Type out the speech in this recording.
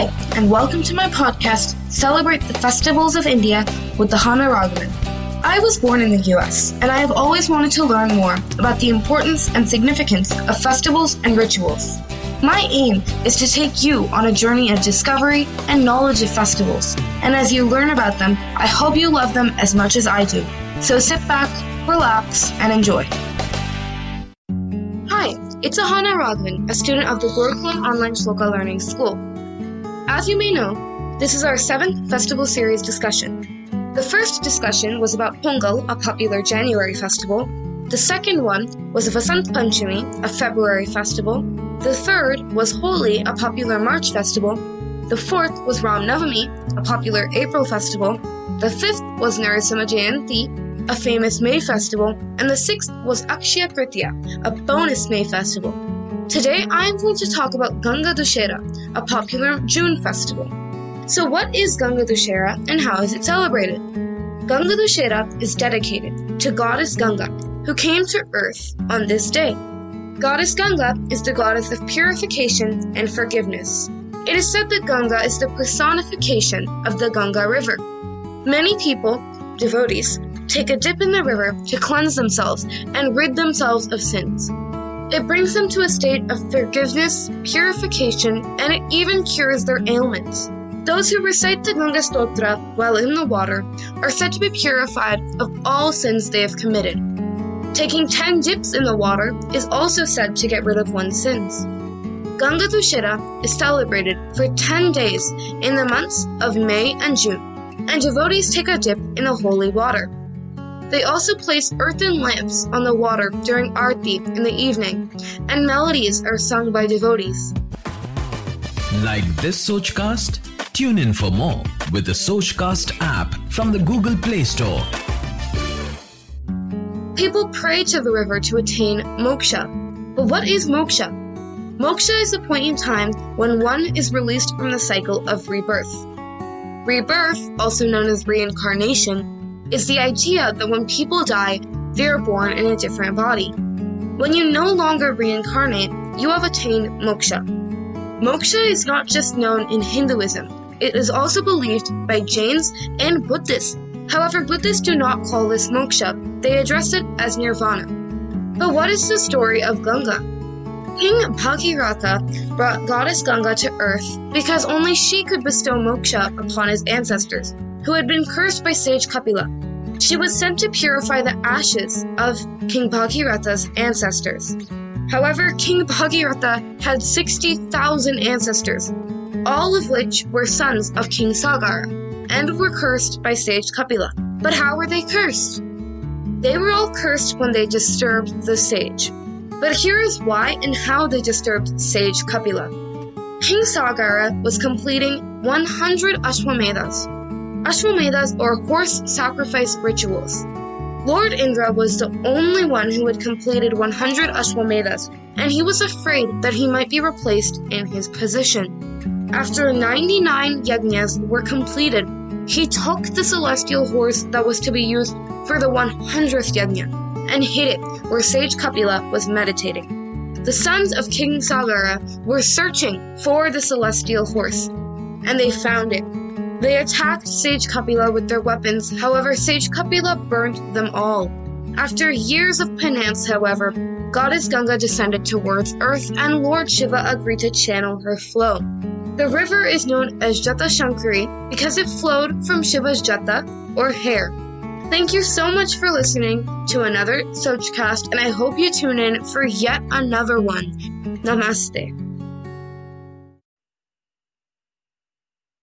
Hi, and welcome to my podcast, Celebrate the Festivals of India with Ahana Raghavan. I was born in the US, and I have always wanted to learn more about the importance and significance of festivals and rituals. My aim is to take you on a journey of discovery and knowledge of festivals, and as you learn about them, I hope you love them as much as I do. So sit back, relax, and enjoy. Hi, it's Ahana Raghavan, a student of the Gurukulam Online Shloka Learning School. As you may know, this is our seventh festival series discussion. The first discussion was about Pongal, a popular January festival. The second one was Vasant Panchami, a February festival. The third was Holi, a popular March festival. The fourth was Ram Navami, a popular April festival. The fifth was Narasimha Jayanti, a famous May festival. And the sixth was Akshaya Tritiya, a bonus May festival. Today I am going to talk about Ganga Dussehra, a popular June festival. So, what is Ganga Dussehra and how is it celebrated? Ganga Dussehra is dedicated to Goddess Ganga, who came to earth on this day. Goddess Ganga is the goddess of purification and forgiveness. It is said that Ganga is the personification of the Ganga River. Many people, devotees, take a dip in the river to cleanse themselves and rid themselves of sins. It brings them to a state of forgiveness, purification, and it even cures their ailments. Those who recite the Ganga Stotra while in the water are said to be purified of all sins they have committed. Taking 10 dips in the water is also said to get rid of one's sins. Ganga Dussehra is celebrated for 10 days in the months of May and June, and devotees take a dip in the holy water. They also place earthen lamps on the water during Aarti in the evening, and melodies are sung by devotees. Like this Sochcast? Tune in for more with the Sochcast app from the Google Play Store. People pray to the river to attain moksha. But what is moksha? Moksha is the point in time when one is released from the cycle of rebirth. Rebirth, also known as reincarnation, is the idea that when people die, they are born in a different body. When you no longer reincarnate, you have attained moksha. Moksha is not just known in Hinduism, it is also believed by Jains and Buddhists. However, Buddhists do not call this moksha, they address it as nirvana. But what is the story of Ganga? King Bhagirath brought goddess Ganga to earth because only she could bestow moksha upon his ancestors who had been cursed by sage Kapila. She was sent to purify the ashes of King Bhagiratha's ancestors. However, King Bhagiratha had 60,000 ancestors, all of which were sons of King Sagara, and were cursed by sage Kapila. But how were they cursed? They were all cursed when they disturbed the sage. But here is why and how they disturbed sage Kapila. King Sagara was completing 100 Ashwamedhas, Ashwamedhas or horse sacrifice rituals. Lord Indra was the only one who had completed 100 Ashwamedhas, and he was afraid that he might be replaced in his position. After 99 yajnas were completed, he took the celestial horse that was to be used for the 100th yajna and hid it where sage Kapila was meditating. The sons of King Sagara were searching for the celestial horse, and they found it they attacked Sage Kapila with their weapons, however, Sage Kapila burnt them all. After years of penance, however, Goddess Ganga descended towards Earth and Lord Shiva agreed to channel her flow. The river is known as Jata Shankari because it flowed from Shiva's Jata, or hair. Thank you so much for listening to another Sochcast, and I hope you tune in for yet another one. Namaste.